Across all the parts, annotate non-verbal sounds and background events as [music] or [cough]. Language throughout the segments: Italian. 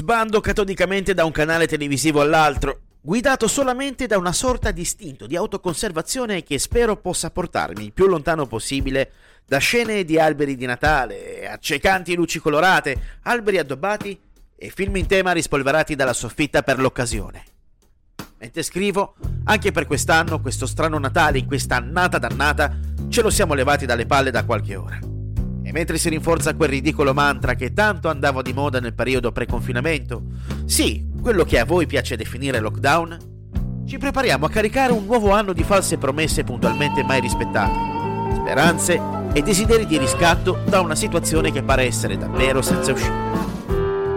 Sbando catodicamente da un canale televisivo all'altro, guidato solamente da una sorta di istinto di autoconservazione che spero possa portarmi il più lontano possibile da scene di alberi di Natale, accecanti luci colorate, alberi addobbati e film in tema rispolverati dalla soffitta per l'occasione. Mentre scrivo, anche per quest'anno, questo strano Natale in questa annata dannata, ce lo siamo levati dalle palle da qualche ora. E mentre si rinforza quel ridicolo mantra che tanto andava di moda nel periodo pre-confinamento, sì, quello che a voi piace definire lockdown, ci prepariamo a caricare un nuovo anno di false promesse puntualmente mai rispettate, speranze e desideri di riscatto da una situazione che pare essere davvero senza uscita.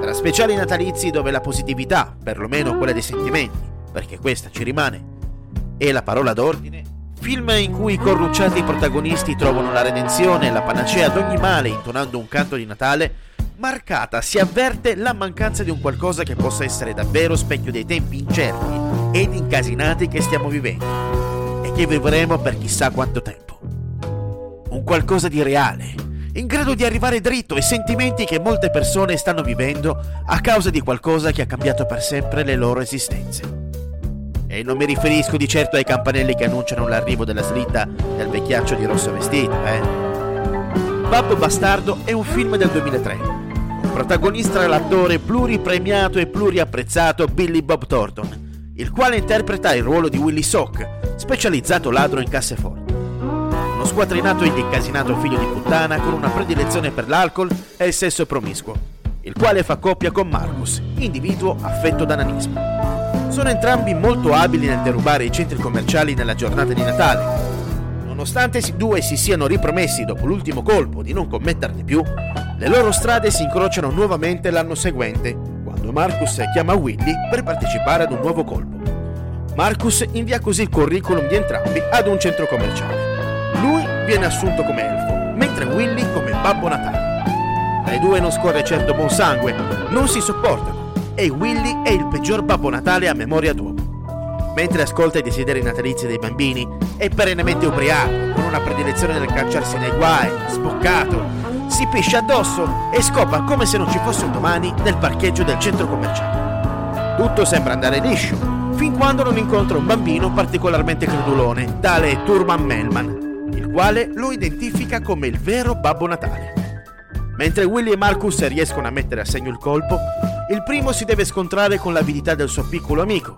Tra speciali natalizi dove la positività, perlomeno quella dei sentimenti, perché questa ci rimane, e la parola d'ordine, film in cui i corrucciati protagonisti trovano la redenzione e la panacea ad ogni male intonando un canto di Natale, marcata si avverte la mancanza di un qualcosa che possa essere davvero specchio dei tempi incerti ed incasinati che stiamo vivendo e che vivremo per chissà quanto tempo. Un qualcosa di reale, in grado di arrivare dritto ai sentimenti che molte persone stanno vivendo a causa di qualcosa che ha cambiato per sempre le loro esistenze. E non mi riferisco di certo ai campanelli che annunciano l'arrivo della slitta del vecchiaccio di rosso vestito, eh. Babbo Bastardo è un film del 2003. Protagonista l'attore pluripremiato e pluriapprezzato Billy Bob Thornton, il quale interpreta il ruolo di Willy Sock, specializzato ladro in casseforti. Uno squatrinato ed incasinato figlio di puttana con una predilezione per l'alcol e il sesso promiscuo, il quale fa coppia con Marcus, individuo affetto da nanismo. Sono entrambi molto abili nel derubare i centri commerciali nella giornata di Natale. Nonostante i due si siano ripromessi dopo l'ultimo colpo di non commetterne più, le loro strade si incrociano nuovamente l'anno seguente, quando Marcus chiama Willy per partecipare ad un nuovo colpo. Marcus invia così il curriculum di entrambi ad un centro commerciale. Lui viene assunto come elfo, mentre Willy come Babbo Natale. Dai due non scorre certo buon sangue, non si sopportano e Willy è il peggior Babbo Natale a memoria d'uomo. Mentre ascolta i desideri natalizi dei bambini, è perennemente ubriaco, con una predilezione nel cacciarsi nei guai, sboccato, si piscia addosso e scopa come se non ci fosse un domani nel parcheggio del centro commerciale. Tutto sembra andare liscio, fin quando non incontra un bambino particolarmente credulone, tale Turman Melman, il quale lo identifica come il vero Babbo Natale. Mentre Willy e Marcus riescono a mettere a segno il colpo, il primo si deve scontrare con l'avidità del suo piccolo amico.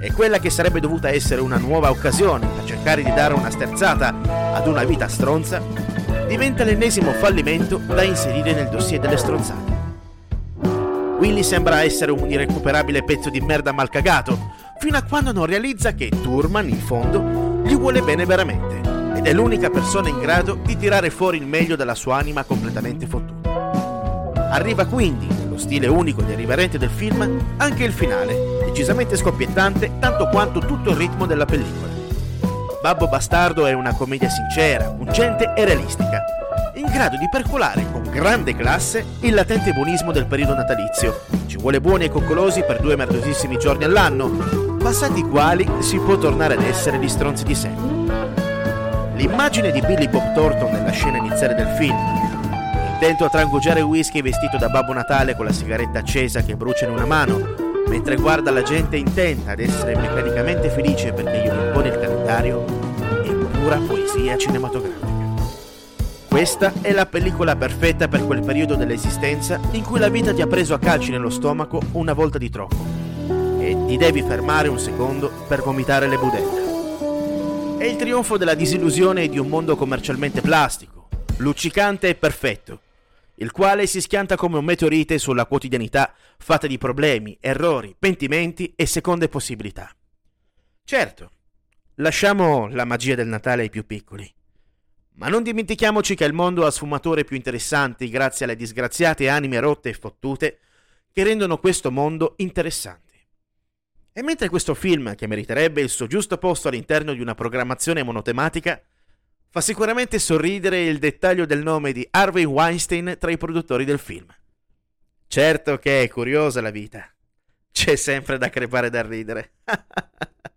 E quella che sarebbe dovuta essere una nuova occasione per cercare di dare una sterzata ad una vita stronza. Diventa l'ennesimo fallimento da inserire nel dossier delle stronzate. Willy sembra essere un irrecuperabile pezzo di merda mal cagato, fino a quando non realizza che Turman, in fondo, gli vuole bene veramente ed è l'unica persona in grado di tirare fuori il meglio dalla sua anima completamente fottuta. Arriva quindi, nello stile unico ed irriverente del film, anche il finale, decisamente scoppiettante tanto quanto tutto il ritmo della pellicola. Babbo Bastardo è una commedia sincera, pungente e realistica, in grado di percolare con grande classe il latente buonismo del periodo natalizio. Ci vuole buoni e coccolosi per due merdosissimi giorni all'anno, passati i quali si può tornare ad essere gli stronzi di sempre. L'immagine di Billy Bob Thornton nella scena iniziale del film, Intento a trangugiare whisky vestito da Babbo Natale con la sigaretta accesa che brucia in una mano, mentre guarda la gente intenta ad essere meccanicamente felice perché gli impone il calendario, è pura poesia cinematografica. Questa è la pellicola perfetta per quel periodo dell'esistenza in cui la vita ti ha preso a calci nello stomaco una volta di troppo e ti devi fermare un secondo per vomitare le budella. È il trionfo della disillusione di un mondo commercialmente plastico, luccicante e perfetto, il quale si schianta come un meteorite sulla quotidianità fatta di problemi, errori, pentimenti e seconde possibilità. Certo, lasciamo la magia del Natale ai più piccoli. Ma non dimentichiamoci che il mondo ha sfumature più interessanti grazie alle disgraziate anime rotte e fottute che rendono questo mondo interessante. E mentre questo film, che meriterebbe il suo giusto posto all'interno di una programmazione monotematica, Fa sicuramente sorridere il dettaglio del nome di Harvey Weinstein tra i produttori del film. Certo che è curiosa la vita. C'è sempre da crepare da ridere. [laughs]